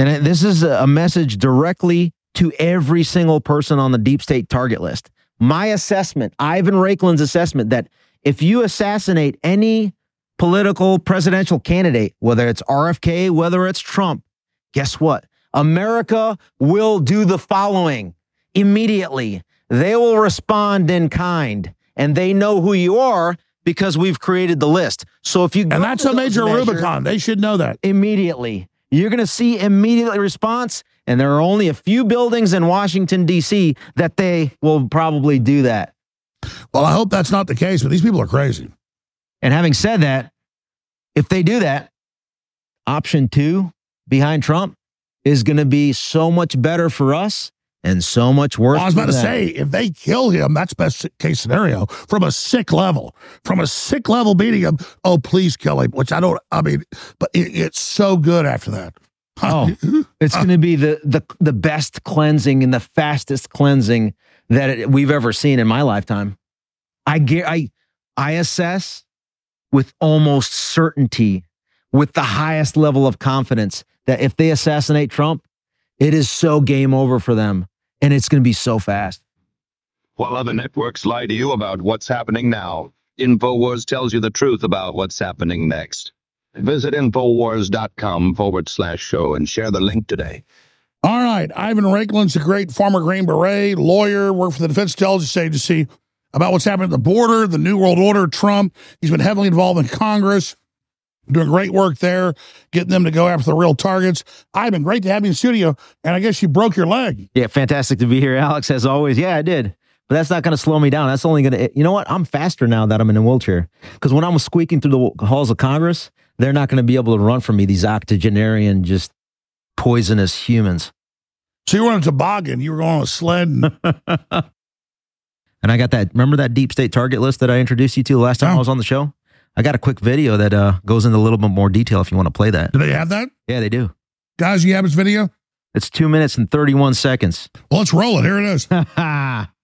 And this is a message directly to every single person on the deep state target list. My assessment, Ivan Raiklin's assessment, that if you assassinate any political presidential candidate, whether it's RFK, whether it's Trump, guess what? America will do the following immediately. They will respond in kind and they know who you are because we've created the list. So if you and that's a major measure, Rubicon, they should know that immediately. You're going to see immediate response, and there are only a few buildings in Washington D.C. that they will probably do that. Well, I hope that's not the case, but these people are crazy. And having said that, if they do that, option two behind Trump is going to be so much better for us and so much worse. Well, I was about to say, if they kill him, that's best case scenario from a sick level, from a sick level beating him. Oh, please kill him. Which I don't. I mean, but it, it's so good after that. Oh, it's going to be the the the best cleansing and the fastest cleansing that it, we've ever seen in my lifetime. I get I I assess with almost certainty, with the highest level of confidence, that if they assassinate Trump, it is so game over for them and it's going to be so fast. While other networks lie to you about what's happening now, InfoWars tells you the truth about what's happening next. Visit Infowars.com forward slash show and share the link today. All right. Ivan Raiklin's a great former Green Beret, lawyer, worked for the Defense Intelligence Agency about what's happening at the border, the New World Order, Trump. He's been heavily involved in Congress doing great work there, getting them to go after the real targets. Ivan, great to have you in studio. And I guess you broke your leg. Yeah, fantastic to be here, Alex, as always. Yeah, I did. But that's not going to slow me down. That's only going to, eh, you know what? I'm faster now that I'm in a wheelchair. Because when I'm squeaking through the halls of Congress, they're not going to be able to run from me, these octogenarian, just poisonous humans. So you were on a toboggan, you were going on a sled. And, and I got that, remember that deep state target list that I introduced you to the last time oh. I was on the show? I got a quick video that uh, goes into a little bit more detail if you want to play that. Do they have that? Yeah, they do. Guys, you have this video? It's two minutes and 31 seconds. Well, let's roll it. Here it is.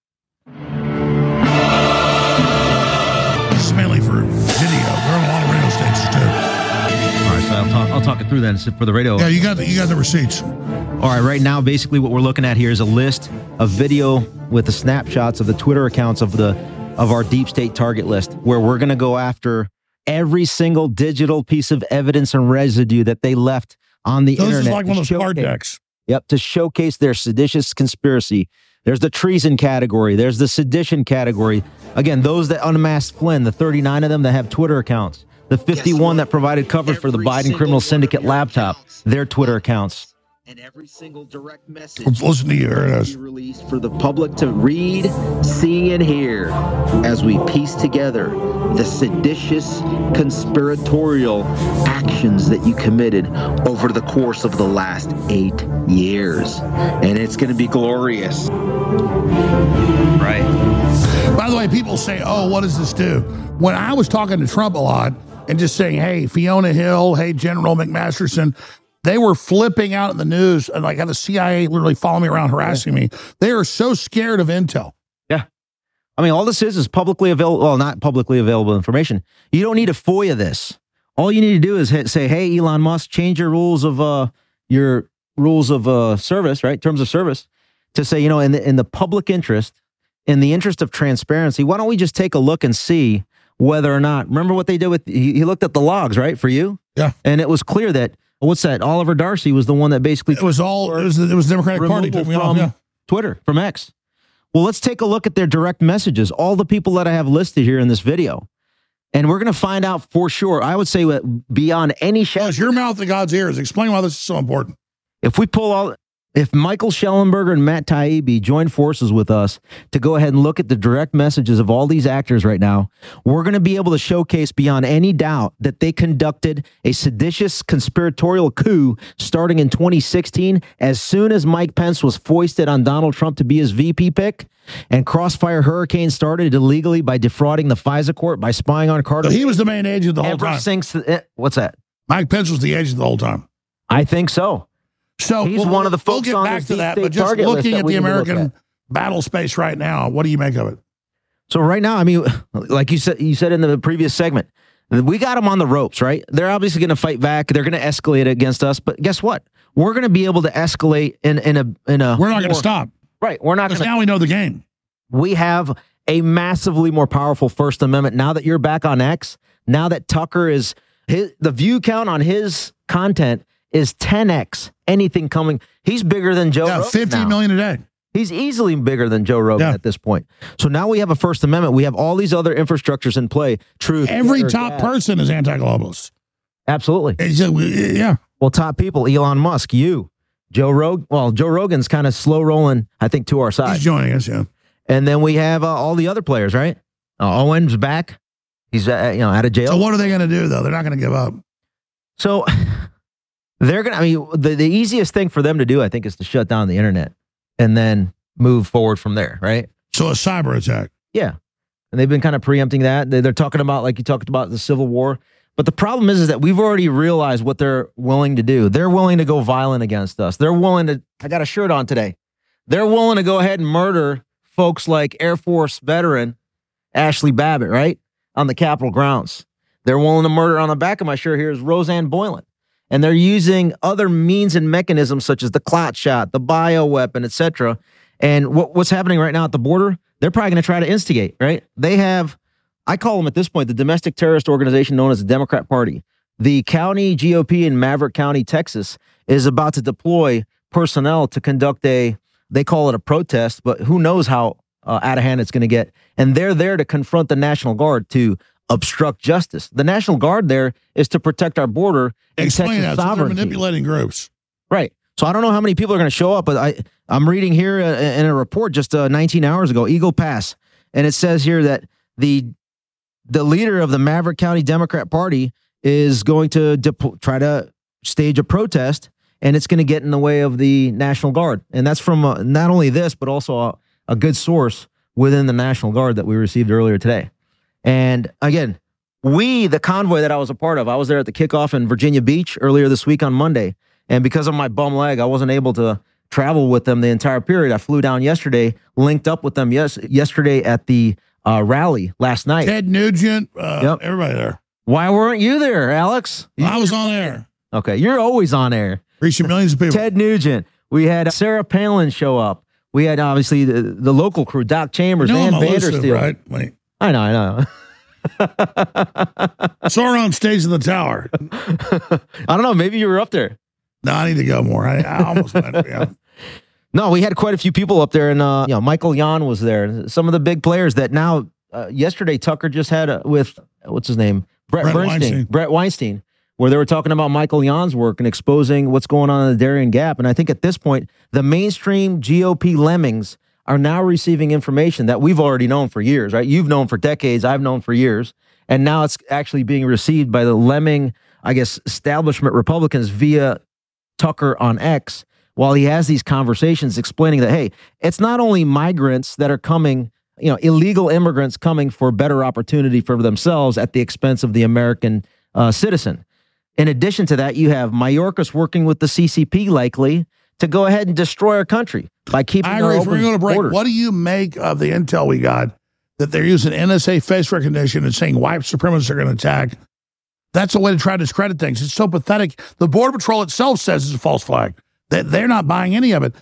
mainly for video. We're on a lot of radio stations too. All right, so I'll talk, I'll talk it through then for the radio. Yeah, you got the, you got the receipts. All right, right now, basically what we're looking at here is a list of video with the snapshots of the Twitter accounts of the of our deep state target list, where we're going to go after every single digital piece of evidence and residue that they left on the so internet. This is like one of those card decks. Yep, to showcase their seditious conspiracy. There's the treason category. There's the sedition category. Again, those that unmasked Flynn, the 39 of them that have Twitter accounts, the 51 that provided cover for the Biden criminal syndicate laptop, their Twitter accounts and every single direct message listen to you. Here be released for the public to read, see, and hear as we piece together the seditious, conspiratorial actions that you committed over the course of the last eight years. And it's going to be glorious. Right. By the way, people say, oh, what does this do? When I was talking to Trump a lot, and just saying, hey, Fiona Hill, hey, General McMasterson, they were flipping out in the news and like had the CIA literally follow me around harassing me. They are so scared of intel. Yeah. I mean, all this is is publicly available, well, not publicly available information. You don't need to FOIA this. All you need to do is hit, say, hey, Elon Musk, change your rules of uh, your rules of uh, service, right? Terms of service to say, you know, in the, in the public interest, in the interest of transparency, why don't we just take a look and see whether or not, remember what they did with, he, he looked at the logs, right, for you? Yeah. And it was clear that what's that? Oliver Darcy was the one that basically it was all it was, it was Democratic Party took me from off, yeah. Twitter from X. Well, let's take a look at their direct messages. All the people that I have listed here in this video. And we're going to find out for sure. I would say uh, beyond any shadow. Well, your mouth to God's ears. Explain why this is so important. If we pull all if Michael Shellenberger and Matt Taibbi join forces with us to go ahead and look at the direct messages of all these actors right now, we're going to be able to showcase beyond any doubt that they conducted a seditious conspiratorial coup starting in 2016 as soon as Mike Pence was foisted on Donald Trump to be his VP pick. And Crossfire Hurricane started illegally by defrauding the FISA court by spying on Carter. So he was the main agent the whole Ever time. Since, eh, what's that? Mike Pence was the agent the whole time. I think so. So he's we'll, one of the folks we'll get back to that, but just looking at the American at. battle space right now, what do you make of it? So right now, I mean, like you said, you said in the previous segment, We got them on the ropes, right? They're obviously going to fight back. They're going to escalate against us. But guess what? We're going to be able to escalate in in a in a. We're not going to stop Right. We're not because going to. Because now we know the game. We have a massively more powerful First Amendment now that you're back on X. Now that Tucker is his, the view count on his content is 10x anything coming. He's bigger than Joe. Yeah, Rogan fifty now. million a day. He's easily bigger than Joe Rogan Yeah. at this point. So now we have a First Amendment. We have all these other infrastructures in play. Truth. Every fair, top gas. person is anti-globalist. Absolutely. It's just- yeah, Well, top people: Elon Musk, you, Joe Rogan. Well, Joe Rogan's kind of slow rolling, I think, to our side. he's joining us. Yeah, And then we have uh, all the other players, right? Uh, Owen's back. He's uh, you know out of jail. So what are they going to do though? They're not going to give up. So they're gonna. I mean, the the easiest thing for them to do, I think, is to shut down the internet and then move forward from there, right? So a cyber attack. Yeah, and they've been kind of preempting that. They- They're talking about like you talked about the Civil War. But the problem is, is that we've already realized what they're willing to do. They're willing to go violent against us. They're willing to. I got a shirt on today. They're willing to go ahead and murder folks like Air Force veteran Ashley Babbitt, right on the Capitol grounds. They're willing to murder. On the back of my shirt here is Rosanne Boyland, and they're using other means and mechanisms such as the clot shot, the bioweapon, etc. And what, what's happening right now at the border? They're probably going to try to instigate, right? They have I call them at this point the domestic terrorist organization known as the Democrat Party. The county GOP in Maverick County, Texas, is about to deploy personnel to conduct a, they call it a protest, but who knows how uh, out of hand it's going to get. And they're there to confront the National Guard to obstruct justice. The National Guard there is to protect our border and Explain Texas that. So they're manipulating groups. Right. So I don't know how many people are going to show up, but I I'm reading here uh, in a report just uh, 19 hours ago, Eagle Pass, and it says here that the the leader of the Maverick County Democrat Party is going to dep- try to stage a protest, and it's going to get in the way of the National Guard, and that's from uh, not only this but also a, a good source within the National Guard that we received earlier today. And again, we, the convoy that I was a part of, I was there at the kickoff in Virginia Beach earlier this week on Monday. And because of my bum leg, I wasn't able to travel with them the entire period. I flew down yesterday, linked up with them yes, yesterday at the uh, rally last night. Ted Nugent, uh, Yep. everybody there. Why weren't you there, Alex? You- I was on air, okay, you're always on air. reaching millions of people. Ted Nugent. We had Sarah Palin show up. We had obviously the, the local crew, Doc Chambers, you know elusive, Vandersteel. right? Wait. I know, I know. Saw her on stage in the tower. I don't know. Maybe you were up there. No, I need to go more. I, I almost went. Yeah. No, we had quite a few people up there, and uh, you know, Michael Yon was there. Some of the big players that now, uh, yesterday, Tucker just had a, with what's his name, Brett, Brett Bernstein, Weinstein. Brett Weinstein, where they were talking about Michael Yon's work and exposing what's going on in the Darien Gap. And I think at this point, the mainstream GOP lemmings are now receiving information that we've already known for years, right? You've known for decades, I've known for years, and now it's actually being received by the lemming, I guess, establishment Republicans via Tucker on X while he has these conversations explaining that, hey, it's not only migrants that are coming, you know, illegal immigrants coming for better opportunity for themselves at the expense of the American uh, citizen. In addition to that, you have Mayorkas working with the CCP likely to go ahead and destroy our country by keeping I agree. open We're going to break. borders. What do you make of the intel we got that they're using NSA face recognition and saying white supremacists are going to attack? That's a way to try to discredit things. It's so pathetic. The Border Patrol itself says it's a false flag. That they're not buying any of it.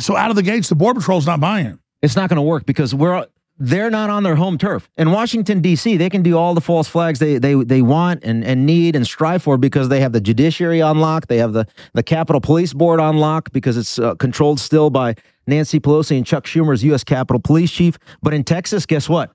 So out of the gates, the Border Patrol's not buying it. it's not going to work because we're they're not on their home turf. In Washington D.C., they can do all the false flags they they they want and and need and strive for because they have the judiciary on lock, they have the the Capitol Police Board on lock because it's uh, controlled still by Nancy Pelosi and Chuck Schumer's U.S. Capitol Police Chief. But in Texas, guess what?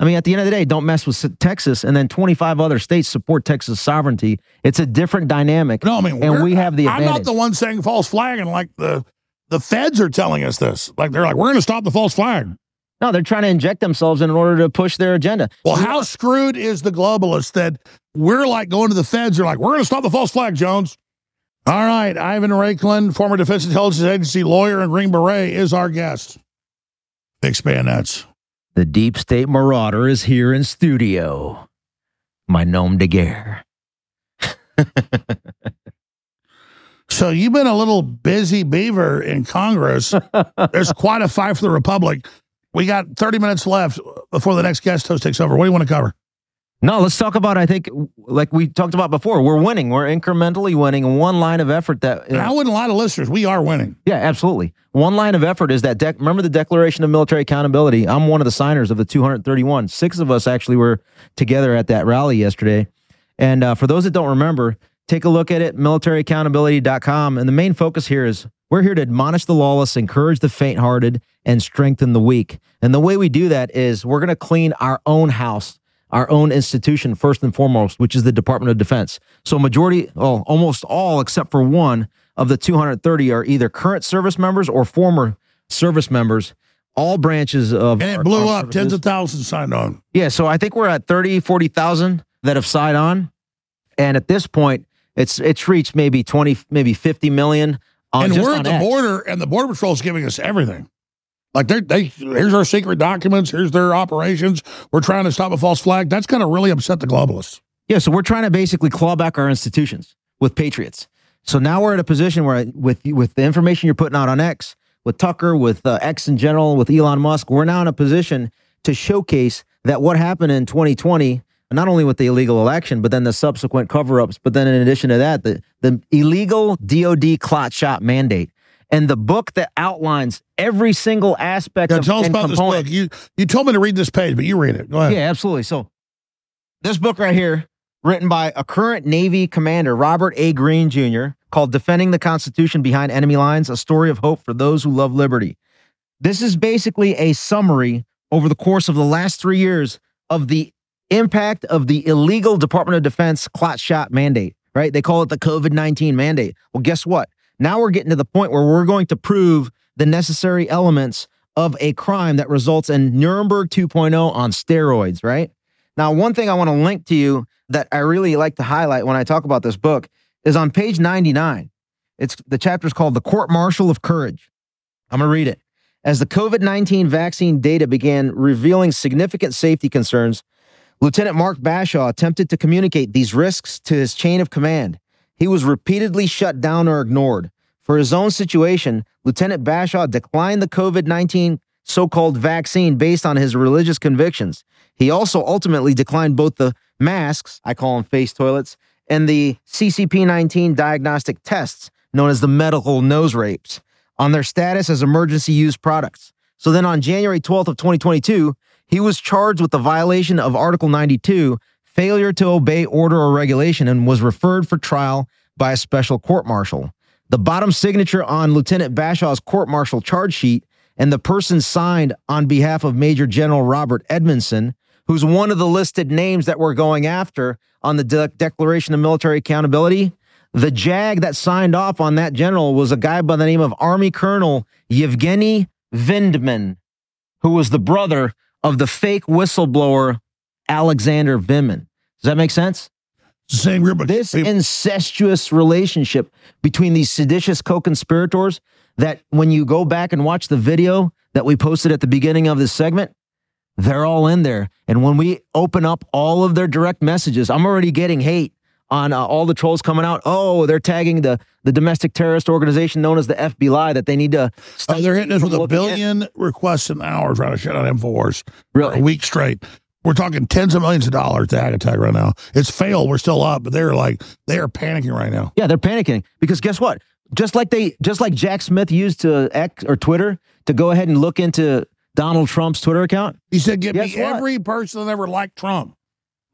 I mean, at the end of the day, don't mess with Texas, and then 25 other states support Texas sovereignty. It's a different dynamic. No, I mean, and we're- have the I'm not the one saying false flag, and like the the feds are telling us this. Like they're like, we're going to stop the false flag. No, they're trying to inject themselves in order to push their agenda. Well, how screwed is the globalist that we're like going to the feds? They're like, we're going to stop the false flag, Jones. All right, Ivan Raiklin, former Defense Intelligence Agency lawyer and Green Beret, is our guest. Big Spanets. The Deep State Marauder is here in studio. My nom de guerre. So you've been a little busy beaver in Congress. There's quite a fight for the Republic. We got 30 minutes left before the next guest host takes over. What do you want to cover? No, let's talk about. I think, like we talked about before, we're winning. We're incrementally winning. One line of effort that And I wouldn't lie to listeners. We are winning. Yeah, absolutely. One line of effort is that dec- remember the Declaration of Military Accountability. I'm one of the signers of the 231. Six of us actually were together at that rally yesterday. And uh, for those that don't remember, take a look at it, militaryaccountability.com. And the main focus here is we're here to admonish the lawless, encourage the faint-hearted, and strengthen the weak. And the way we do that is we're going to clean our own house our own institution first and foremost, which is the Department of Defense. So majority, well, almost all except for one of the 230 are either current service members or former service members. All branches of And it blew up. Tens of thousands signed on. yeah, so I think we're at 30, 40,000 that have signed on. And at this point, it's it's reached maybe 20, maybe 50 million on and we're at the X. border, and the Border Patrol is giving us everything. Like they're, they, here's our secret documents. Here's their operations. We're trying to stop a false flag. That's going to really upset the globalists. Yeah, so we're trying to basically claw back our institutions with patriots. So now we're at a position where, with with the information you're putting out on X, with Tucker, with uh, X in general, with Elon Musk, we're now in a position to showcase that what happened in 2020, not only with the illegal election, but then the subsequent cover-ups, but then in addition to that, the the illegal DoD clot shot mandate. And the book that outlines every single aspect Now, of tell us about this book. You you told me to read this page, but you read it. Go ahead. yeah, absolutely. So, this book right here, written by a current Navy commander, Robert A. Green Jr., called Defending the Constitution Behind Enemy Lines A Story of Hope for Those Who Love Liberty. This is basically a summary over the course of the last three years of the impact of the illegal Department of Defense clot shot mandate, right? They call it the COVID 19 mandate. Well, guess what? Now we're getting to the point where we're going to prove the necessary elements of a crime that results in Nuremberg 2.0 on steroids, right? Now, one thing I want to link to you that I really like to highlight when I talk about this book is on page 99. It's the chapter is called The Court Martial of Courage. I'm going to read it. As the COVID 19 vaccine data began revealing significant safety concerns, Lieutenant Mark Bashaw attempted to communicate these risks to his chain of command. He was repeatedly shut down or ignored. For his own situation, Lieutenant Bashaw declined the COVID 19 so called vaccine based on his religious convictions. He also ultimately declined both the masks, I call them face toilets, and the CCP 19 diagnostic tests, known as the medical nose rapes, on their status as emergency use products. So then on January 12th of 2022, he was charged with the violation of Article 92, failure to obey order or regulation, and was referred for trial by a special court martial. The bottom signature on Lieutenant Bashaw's court martial charge sheet and the person signed on behalf of Major General Robert Edmondson, who's one of the listed names that we're going after on the De- Declaration of Military Accountability. The JAG that signed off on that general was a guy by the name of Army Colonel Yevgeny Vindman, who was the brother of the fake whistleblower Alexander Vindman. Does that make sense? Same group this people. incestuous relationship between these seditious co-conspirators that when you go back and watch the video that we posted at the beginning of this segment they're all in there and when we open up all of their direct messages i'm already getting hate on uh, all the trolls coming out oh they're tagging the the domestic terrorist organization known as the fbi that they need to stop Uh, they're hitting us with a looking at- billion requests an hour trying to shut down Infowars really a week straight. We're talking tens of millions of dollars to Hack Attack right now. It's failed. We're still up, but they're like they are panicking right now. Yeah, they're panicking because guess what? Just like they, just like Jack Smith used to X or Twitter to go ahead and look into Donald Trump's Twitter account. He said, "Give me what? every person that ever liked Trump."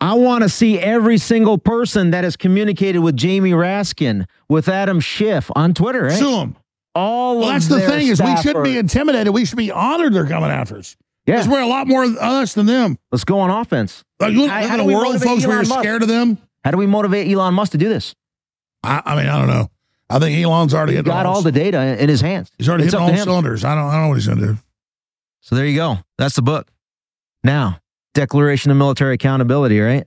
I want to see every single person that has communicated with Jamie Raskin, with Adam Schiff on Twitter. Right? Sue them. All Well, that's the thing is we shouldn't are- be intimidated. We should be honored they're coming after us. Yeah, Because we're a lot more us than them. let's go on offense. Like, you How- live how in a world, folks, where you're scared of them. How do we motivate Elon Musk to do this? I, I mean, I don't know. I think Elon's already He got all the data in his hands. He's already It's hitting all cylinders. I don't. I don't know what he's gonna do. So there you go. That's the book. Now, Declaration of Military Accountability, right?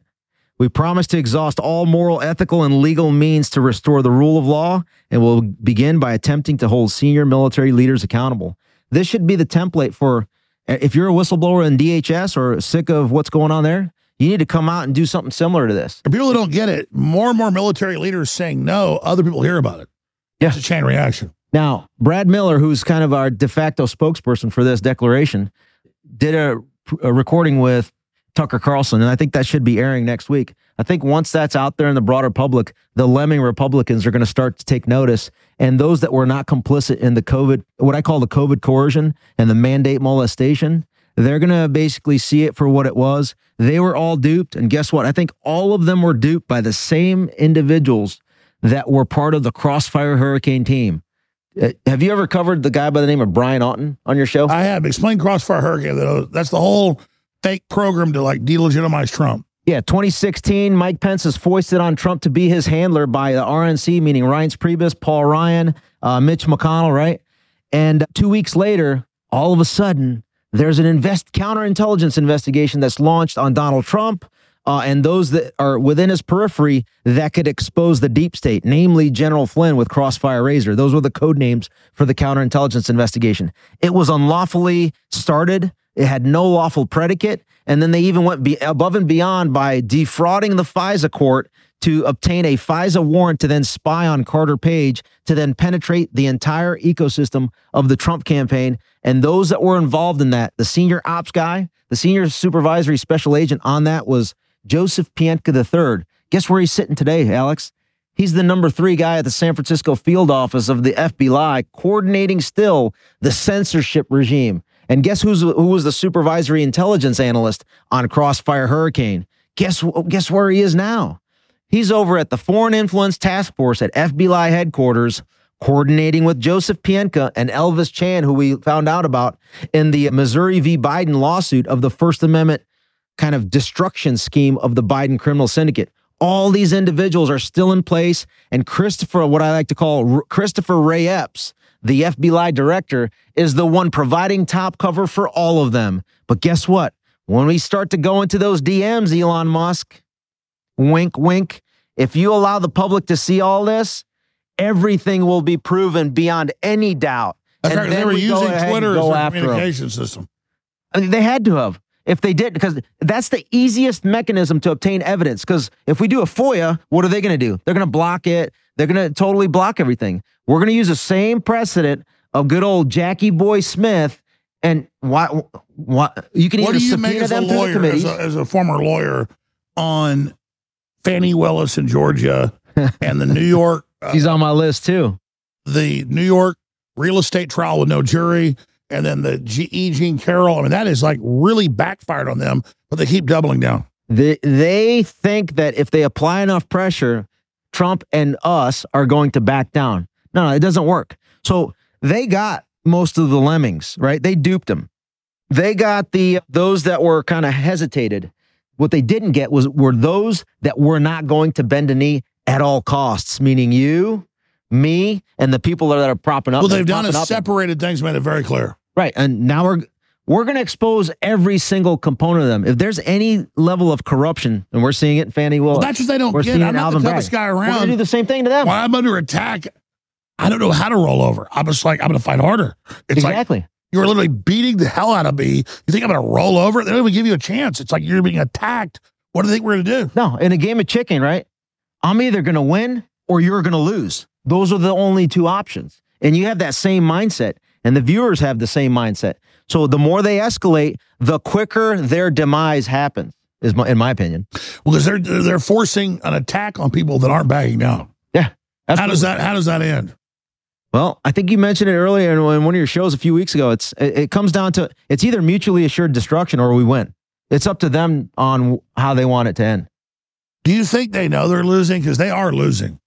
We promise to exhaust all moral, ethical, and legal means to restore the rule of law, and we'll begin by attempting to hold senior military leaders accountable. This should be the template for if you're a whistleblower in DHS or sick of what's going on there, you need to come out and do something similar to this. For people that don't get it, more and more military leaders saying no, other people hear about it. Yeah. It's a chain reaction. Now, Brad Miller, who's kind of our de facto spokesperson for this declaration, did a, a recording with Tucker Carlson, and I think that should be airing next week. I think once that's out there in the broader public, the lemming Republicans are going to start to take notice, and those that were not complicit in the COVID, what I call the COVID coercion and the mandate molestation, they're going to basically see it for what it was. They were all duped, and guess what? I think all of them were duped by the same individuals that were part of the Crossfire Hurricane team. Uh, have you ever covered the guy by the name of Brian Auten on your show? I have. Explain Crossfire Hurricane. That's the whole fake program to like delegitimize Trump. Yeah, 2016, Mike Pence is foisted on Trump to be his handler by the RNC, meaning Reince Priebus, Paul Ryan, uh, Mitch McConnell, right? And two weeks later, all of a sudden, there's an invest counterintelligence investigation that's launched on Donald Trump uh, and those that are within his periphery that could expose the deep state, namely General Flynn with Crossfire Razor. Those were the code names for the counterintelligence investigation. It was unlawfully started. It had no lawful predicate. And then they even went be above and beyond by defrauding the FISA court to obtain a FISA warrant to then spy on Carter Page to then penetrate the entire ecosystem of the Trump campaign. And those that were involved in that, the senior ops guy, the senior supervisory special agent on that was Joseph Pientka III. Guess where he's sitting today, Alex? He's the number three guy at the San Francisco field office of the FBI, coordinating still the censorship regime. And guess who's who was the supervisory intelligence analyst on Crossfire Hurricane? Guess guess where he is now? He's over at the Foreign Influence Task Force at FBI headquarters, coordinating with Joseph Pientka and Elvis Chan, who we found out about in the Missouri v. Biden lawsuit of the First Amendment kind of destruction scheme of the Biden criminal syndicate. All these individuals are still in place. And Christopher, what I like to call Christopher Ray Epps, the FBI director, is the one providing top cover for all of them. But guess what? When we start to go into those DMs, Elon Musk, wink, wink, if you allow the public to see all this, everything will be proven beyond any doubt. That's and right. They were we using Twitter as a communication them. system. I mean, they had to have if they did, because that's the easiest mechanism to obtain evidence. Because if we do a FOIA, what are they going to do? They're going to block it. They're going to totally block everything. We're going to use the same precedent of good old Jackie Boy Smith. And why? Why you can what either do you make as a lawyer, as a, as a former lawyer, on Fani Willis in Georgia and the New York? She's uh, on my list too. The New York real estate trial with no jury and then the G- E. Jean Carroll. I mean, that is like really backfired on them, but they keep doubling down. They, they think that if they apply enough pressure, Trump and us are going to back down. No, no, it doesn't work. So they got most of the lemmings, right? They duped them. They got the those that were kind of hesitated. What they didn't get was were those that were not going to bend a knee at all costs, meaning you, me, and the people that are propping up. Well, they've done is separated things, made it very clear. Right. And now we're we're going to expose every single component of them. If there's any level of corruption, and we're seeing it in Fani Willis, well, that's what they don't get. I'm not the toughest guy around. We're going to do the same thing to them. While I'm under attack, I don't know how to roll over. I'm just like, I'm going to fight harder. It's exactly. Like you're literally beating the hell out of me. You think I'm going to roll over? They don't even give you a chance. It's like you're being attacked. What do you think we're going to do? No, in a game of chicken, right? I'm either going to win or you're going to lose. Those are the only two options. And you have that same mindset. And the viewers have the same mindset. So the more they escalate, the quicker their demise happens, is my, in my opinion. Well, because they're they're forcing an attack on people that aren't backing down. Yeah. How does that how does that end? Well, I think you mentioned it earlier in one of your shows a few weeks ago. It's it, comes down to it's either mutually assured destruction or we win. It's up to them on how they want it to end. Do you think they know they're losing? Because they are losing.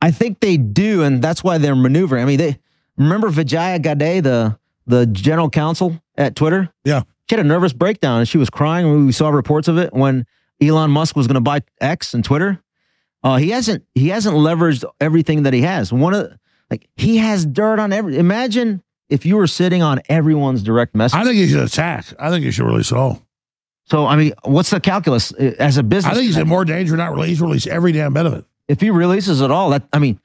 I think they do, and that's why they're maneuvering. I mean, they Remember Vijaya Gadde, the the general counsel at Twitter? Yeah. She had a nervous breakdown and she was crying. We saw reports of it when Elon Musk was going to buy X and Twitter. Uh, he hasn't he hasn't leveraged everything that he has. One of like he has dirt on every. Imagine if you were sitting on everyone's direct message. I think he should attack. I think he should release all. So I mean, what's the calculus uh, as a business? I think he's in more danger not release release every damn bit of it. If he releases it all, that I mean,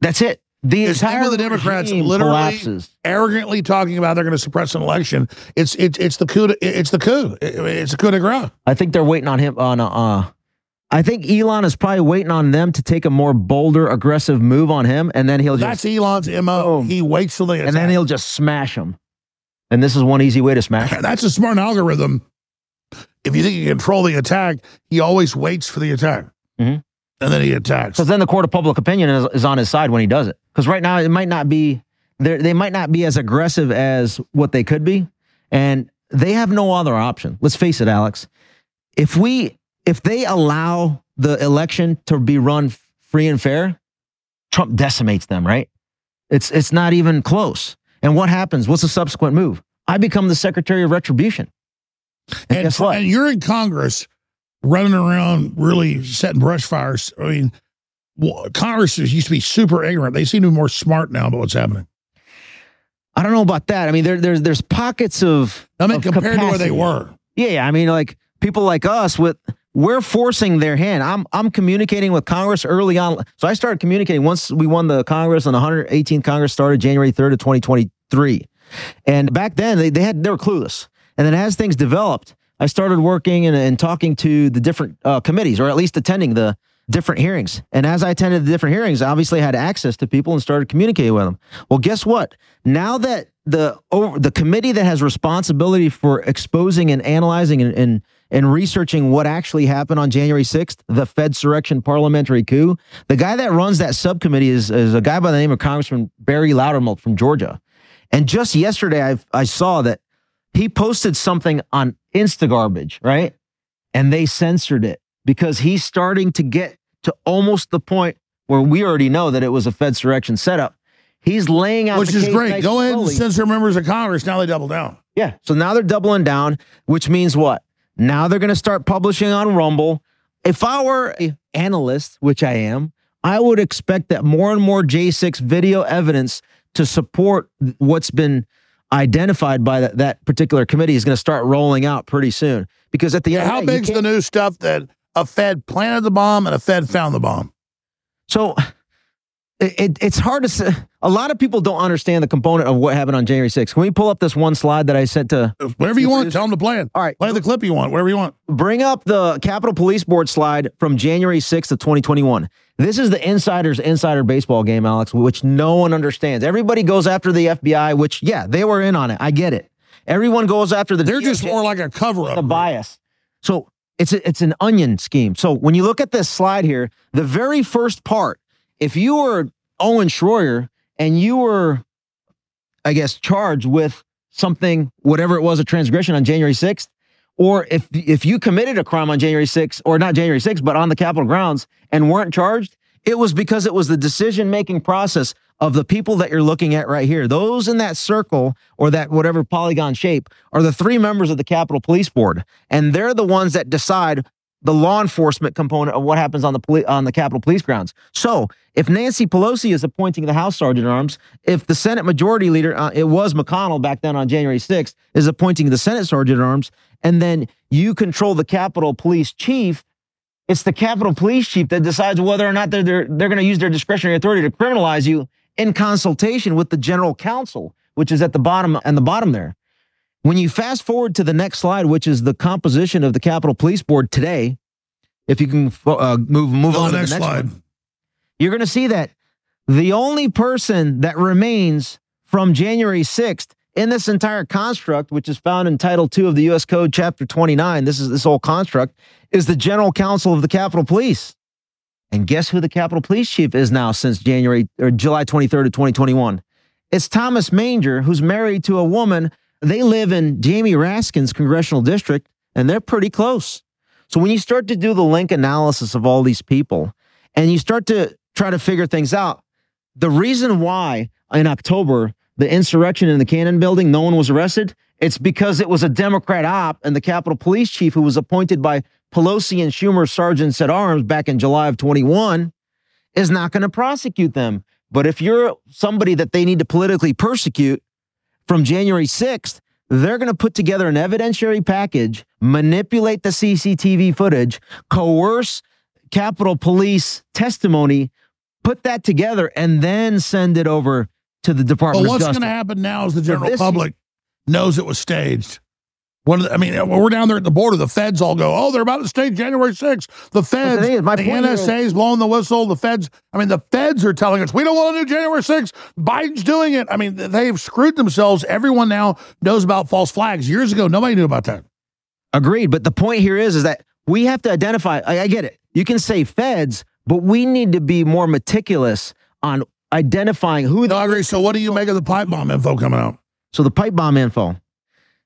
that's it. The it's entire the Democrats literally collapses. arrogantly talking about they're going to suppress an election. It's it's it's the coup. It's the coup. It's a coup de grace. I think they're waiting on him on. Uh, I think Elon is probably waiting on them to take a more bolder, aggressive move on him, and then he'll just. That's Elon's mo. Boom. He waits till they attack. and then he'll just smash him. And this is one easy way to smash. That's a smart algorithm if you think can control the attack, he always waits for the attack. Mhm. And then he attacks. Because then the court of public opinion is, is on his side when he does it. Because right now it might not be they they might not be as aggressive as what they could be, and they have no other option. Let's face it, Alex. If we if they allow the election to be run free and fair, Trump decimates them. Right? It's it's not even close. And what happens? What's the subsequent move? I become the secretary of retribution. And, and, guess what? and you're in Congress running around really setting brush fires. I mean, Congress is- used to be super ignorant. They seem to be more smart now about what's happening. I don't know about that. I mean, there, there's there's pockets of I mean, of compared to where they were. Yeah, yeah. I mean, like people like us with we're forcing their hand. I'm I'm communicating with Congress early on. So I started communicating once we won the Congress and the 118th Congress started January 3rd of 2023. And back then they, they had they were clueless. And then as things developed, I started working and, and talking to the different uh, committees, or at least attending the different hearings. And as I attended the different hearings, I obviously had access to people and started communicating with them. Well, guess what? Now that the the committee that has responsibility for exposing and analyzing and, and and researching what actually happened on January 6th, the Fed surrection parliamentary coup, the guy that runs that subcommittee is, is a guy by the name of Congressman Barry Loudermilk from Georgia. And just yesterday, I, I saw that he posted something on Instagarbage, right? And they censored it because he's starting to get to almost the point where we already know that it was a Fed surrection setup. He's laying out Which the is great. Go ahead and censor members of Congress. Now they double down. Yeah. So now they're doubling down, which means what? Now they're going to start publishing on Rumble. If I were an analyst, which I am, I would expect that more and more J6 video evidence to support what's been identified by that, that particular committee is going to start rolling out pretty soon. Because at the end, How of the big's the new stuff that a Fed planted the bomb and a Fed found the bomb? So it, it, it's hard to say. A lot of people don't understand the component of what happened on January 6th. Can we pull up this one slide that I sent to uh, Whatever you want, tell them to play it. All right. Play the clip you want, whatever you want. bring up the Capitol Police Board slide from January 6th of 2021. This is the insider's insider baseball game, Alex, which no one understands. Everybody goes after the FBI, which, yeah, they were in on it. I get it. Everyone goes after the They're just more like a cover the up. bias. So it's a, it's an onion scheme. So when you look at this slide here, the very first part, if you were Owen Schroyer and you were, I guess, charged with something, whatever it was, a transgression on January 6th, or if if you committed a crime on January 6th, or not January 6th, but on the Capitol grounds and weren't charged, it was because it was the decision making process of the people that you're looking at right here. Those in that circle or that whatever polygon shape are the three members of the Capitol Police Board, and they're the ones that decide the law enforcement component of what happens on the poli- on the Capitol Police grounds. So, if Nancy Pelosi is appointing the House Sergeant at Arms, if the Senate Majority Leader, uh, it was McConnell back then on January 6th, is appointing the Senate Sergeant at Arms, and then you control the Capitol Police Chief, it's the Capitol Police Chief that decides whether or not they're they're, they're going to use their discretionary authority to criminalize you in consultation with the General Counsel, which is at the bottom and the bottom there. When you fast forward to the next slide, which is the composition of the Capitol Police Board today, if you can uh, move move on to the to next the next slide. one, you're going to see that the only person that remains from January 6th in this entire construct, which is found in Title II of the U.S. Code, Chapter 29, this is this whole construct, is the General Counsel of the Capitol Police. And guess who the Capitol Police Chief is now since January or July 23rd of 2021? It's Thomas Manger, who's married to a woman. They live in Jamie Raskin's congressional district, and they're pretty close. So when you start to do the link analysis of all these people and you start to try to figure things out, the reason why in October the insurrection in the Cannon building, no one was arrested, it's because it was a Democrat op and the Capitol Police Chief who was appointed by Pelosi and Schumer sergeants at arms back in July of 21 is not going to prosecute them. But if you're somebody that they need to politically persecute from January 6th, they're going to put together an evidentiary package, manipulate the CCTV footage, coerce Capitol Police testimony, put that together, and then send it over to the But Department what's going to happen now is the general this- public knows it was staged. What the- I mean, when we're down there at the border, the feds all go, "Oh, they're about to stage January 6th." The feds, thing is, my the is- NSA is blowing the whistle. The feds, I mean, the feds are telling us we don't want to do January 6th. Biden's doing it. I mean, they've screwed themselves. Everyone now knows about false flags. Years ago, nobody knew about that. Agreed. But the point here is, is that we have to identify. I, I get it. You can say feds, but we need to be more meticulous on identifying who. No, I agree. So, what do you make of the pipe bomb info coming out? So the pipe bomb info.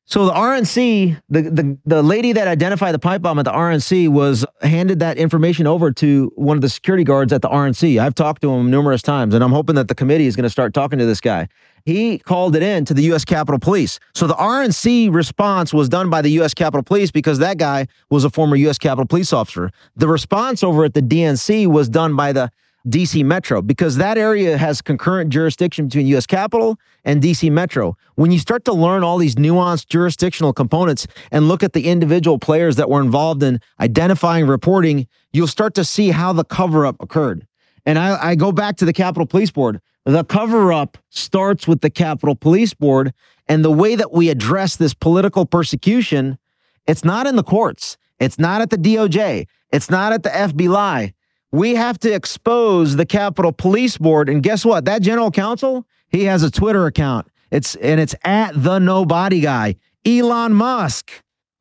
So the RNC, the, the the lady that identified the pipe bomb at the RNC was handed that information over to one of the security guards at the RNC. I've talked to him numerous times, and I'm hoping that the committee is going to start talking to this guy. He called it in to the U.S. Capitol Police. So the RNC response was done by the U.S. Capitol Police because that guy was a former U.S. Capitol Police officer. The response over at the DNC was done by the DC Metro because that area has concurrent jurisdiction between US Capitol and DC Metro. When you start to learn all these nuanced jurisdictional components and look at the individual players that were involved in identifying, reporting, you'll start to see how the cover up occurred. And I, I go back to the Capitol Police Board. The cover up starts with the Capitol Police Board and the way that we address this political persecution. It's not in the courts. It's not at the DOJ. It's not at the FBI we have to expose the Capitol Police Board. And guess what? That general counsel, he has a Twitter account. It's and it's at the nobody guy, Elon Musk.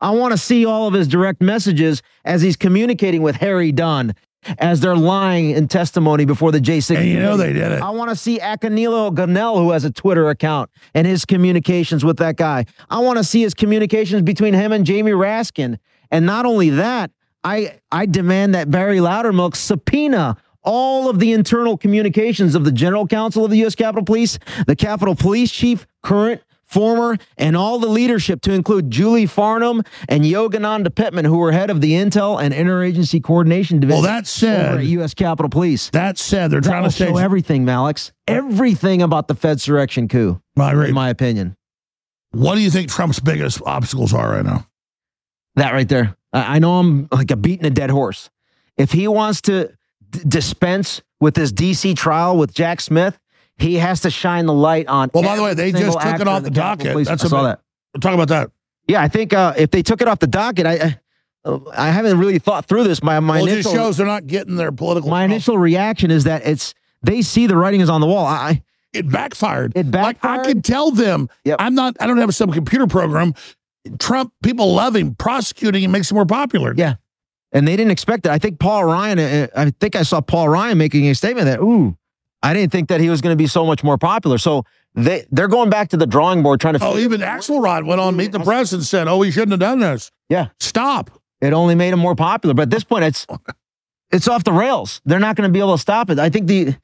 I want to see all of his direct messages as he's communicating with Harry Dunn as they're lying in testimony before the J6. And you know they did it. I want to see Aquilino Gonell, who has a Twitter account, and his communications with that guy. I want to see his communications between him and Jamie Raskin. And not only that, I I demand that Barry Loudermilk subpoena all of the internal communications of the General Counsel of the U.S. Capitol Police, the Capitol Police Chief, current, former, and all the leadership to include Julie Farnam and Yogananda Pittman, who were head of the Intel and Interagency Coordination Division. Well, that said, at U.S. Capitol Police. That said, they're that trying to show everything, Malix. Everything about the Fed's surrection coup. Agree. In my opinion. What do you think Trump's biggest obstacles are right now? That right there. I know I'm like a beating a dead horse. If he wants to d- dispense with this DC trial with Jack Smith, he has to shine the light on. Well, by the way, they just took it off the, the docket. Police. That's I saw that. We'll talk about that. Yeah, I think uh, if they took it off the docket, I, I, I haven't really thought through this. My my well, initial it shows they're not getting their political. My initial reaction is that it's they see the writing is on the wall. I it backfired. It backfired. Like I can tell them. Yep. I'm not. I don't have some computer program. Trump, people love him. Prosecuting him makes him more popular. Yeah. And they didn't expect it. I think Paul Ryan, uh, I think I saw Paul Ryan making a statement that, ooh, I didn't think that he was going to be so much more popular. So they, they're going back to the drawing board trying to. Oh, even Axelrod went on Meet the Press and said, oh, we shouldn't have done this. Yeah. Stop. It only made him more popular. But at this point, it's it's off the rails. They're not going to be able to stop it. I think the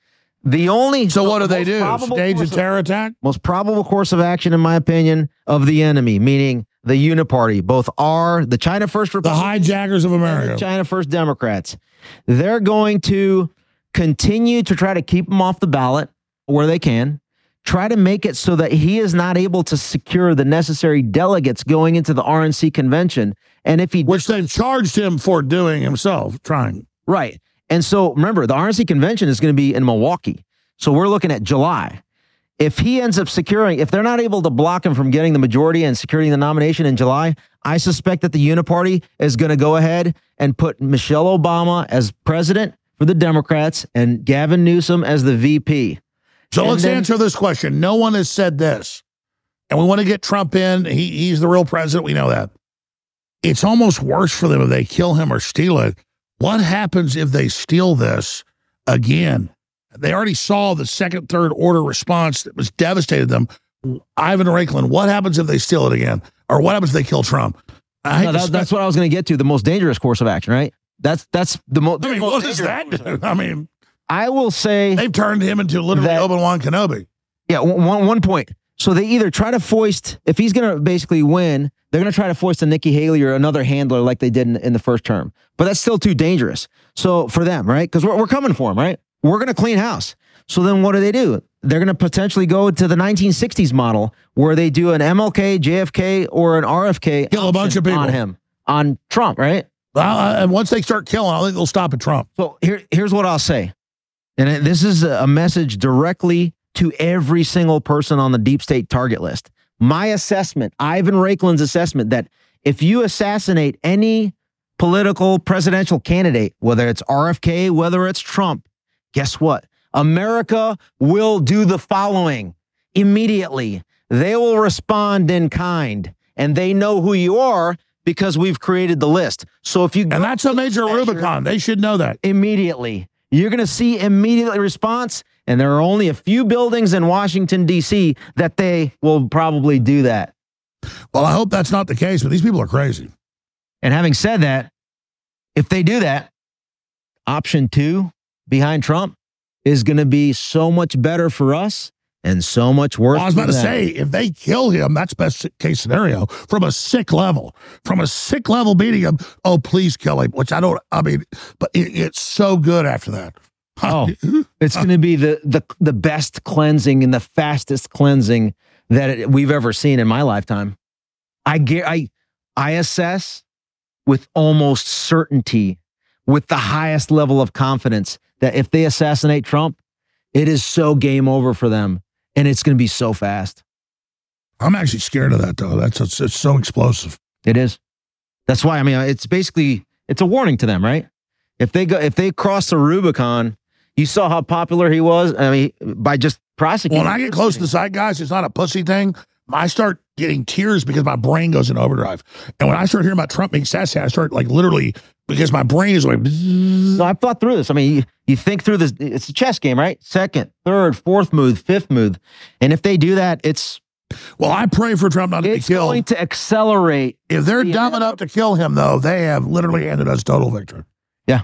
the only so what do they do? Stage a terror attack? Most probable course of action, in my opinion, of the enemy, meaning the Uniparty, both are the China First Republic, the hijackers of America, China First Democrats. They're going to continue to try to keep him off the ballot where they can. Try to make it so that he is not able to secure the necessary delegates going into the RNC convention. And if he, which they've charged him for doing himself, trying. Right. And so remember, the RNC convention is going to be in Milwaukee. So we're looking at July if he ends up securing, if they're not able to block him from getting the majority and securing the nomination in July, I suspect that the Uniparty is going to go ahead and put Michelle Obama as president for the Democrats and Gavin Newsom as the VP. So and let's then, answer this question. No one has said this. And we want to get Trump in. He, he's the real president. We know that. It's almost worse for them if they kill him or steal it. What happens if they steal this again? They already saw the second, third order response that was devastated them. Ivan Raiklin, what happens if they steal it again? Or what happens if they kill Trump? No, that, that's what I was going to get to. The most dangerous course of action, right? That's that's the mo- I mean, most. What does that? I mean, I will say they've turned him into literally Obi Wan Kenobi. Yeah, one one point. So they either try to foist if he's going to basically win, they're going to try to foist a Nikki Haley or another handler like they did in, in the first term. But that's still too dangerous. So for them, right? Because we're we're coming for him, right? We're going to clean house. So then what do they do? They're going to potentially go to the 1960s model where they do an MLK, JFK, or an RFK kill a bunch of people on him, on Trump, right? Well, uh, and once they start killing, I think they'll stop at Trump. So here, here's what I'll say. And this is a message directly to every single person on the deep state target list. My assessment, Ivan Raiklin's assessment, that if you assassinate any political presidential candidate, whether it's RFK, whether it's Trump, guess what? America will do the following immediately. They will respond in kind and they know who you are because we've created the list. So if you And that's a major measure- Rubicon. They should know that. immediately, you're going to see immediate response. And there are only a few buildings in Washington, D.C. that they will probably do that. Well, I hope that's not the case, but these people are crazy. And having said that, if they do that, option two behind Trump is going to be so much better for us and so much worse. Well, I was about to say, if they kill him, that's best case scenario from a sick level. From a sick level beating him, oh, please kill him, which I don't, I mean, but it, it's so good after that. Oh. It's going to be the the the best cleansing and the fastest cleansing that it, we've ever seen in my lifetime. I get I I assess with almost certainty, with the highest level of confidence, that if they assassinate Trump, it is so game over for them, and it's going to be so fast. I'm actually scared of that, though. That's it's, it's so explosive. It is. That's why I mean it's basically it's a warning to them, right? If they go if they cross the Rubicon, you saw how popular he was. I mean, by just prosecuting. When I get close to the side, guys, it's not a pussy thing. I start getting tears because my brain goes in overdrive. And when I start hearing about Trump being sassy, I start like literally because my brain is like. No, I've thought through this. I mean, you, you think through this. It's a chess game, right? Second, third, fourth move, fifth move, and if they do that, it's well, I pray for Trump not to be it's killed. going to accelerate. if they're the dumb enough to kill him, though, they have literally handed us total victory. Yeah,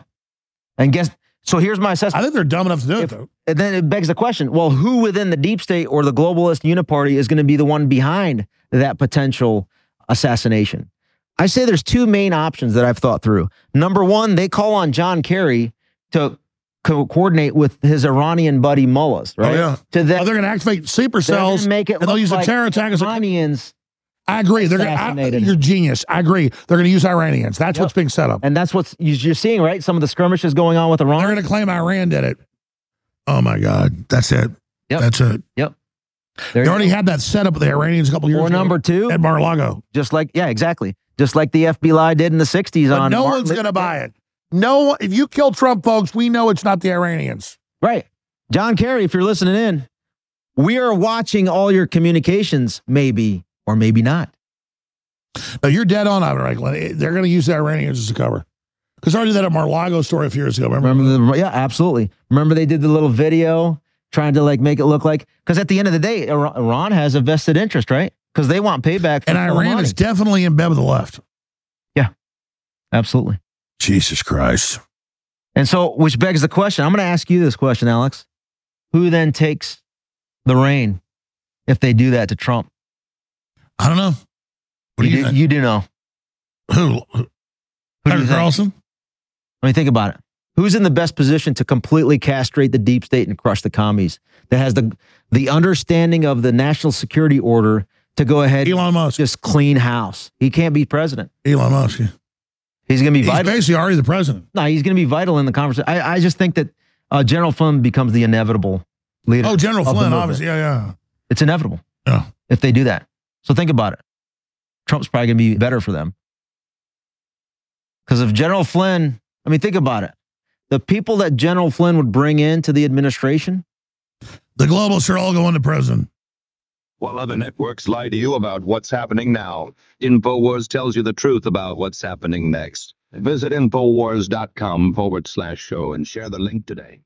and guess so. Here's my assessment. I think they're dumb enough to do it, though. And then it begs the question: Well, who within the deep state or the globalist uniparty is going to be the one behind that potential assassination? I say there's two main options that I've thought through. Number one, they call on John Kerry to co- coordinate with his Iranian buddy mullahs, oh, right? Oh, yeah. To Oh, they're going to activate sleeper cells, make it and they'll use a like terror attack as a Iranians, I agree. They're gonna, I, you're genius. I agree. They're going to use Iranians. That's Yep. what's being set up. and that's what you're seeing, right? Some of the skirmishes going on with Iran. They're going to claim Iran did it. Oh my God, that's it. Yep. That's it. There They already go. had that set up with the Iranians a couple years or ago. number two, at Mar-a-Lago. just like yeah, exactly, just like the FBI did in the '60s But on no Martin one's going to buy it. No, if you kill Trump, folks, we know it's not the Iranians. Right. John Kerry, if you're listening in, we are watching all your communications, maybe or maybe not. No, you're dead on, Ivan Raiklin. Eh, they're going to use the Iranians as a cover. Because I already did that at Mar-a-Lago story a few years ago. Remember? Remember the yeah, absolutely. Remember they did the little video trying to like make it look like because at the end of the day, Iran Iran has a vested interest, right? Because they want payback. And Iran Soleimani. is definitely in bed with the left. Yeah, absolutely. Jesus Christ. And so, which begs the question. I'm going to ask you this question, Alex. Who then takes the reign if they do that to Trump? I don't know. What do you, do, you do know. Who? Who do Tucker? Carlson? I mean, think about it. Who's in the best position to completely castrate the deep state and crush the commies? That has the the understanding of the national security order to go ahead Elon Musk. just clean house. He can't be president. Elon Musk. yeah. He's going to be He's basically already the president. No, he's going to be vital in the conversation. I, I just think that uh, General Flynn becomes the inevitable leader. Oh, General Flynn, obviously. Yeah, yeah. It's inevitable Yeah. if they do that. So think about it. Trump's probably going to be better for them. Because if General Flynn, I mean, think about it. The people that General Flynn would bring into the administration, The globalists are all going to prison. While other networks lie to you about what's happening now, InfoWars tells you the truth about what's happening next. Visit InfoWars.com forward slash show and share the link today.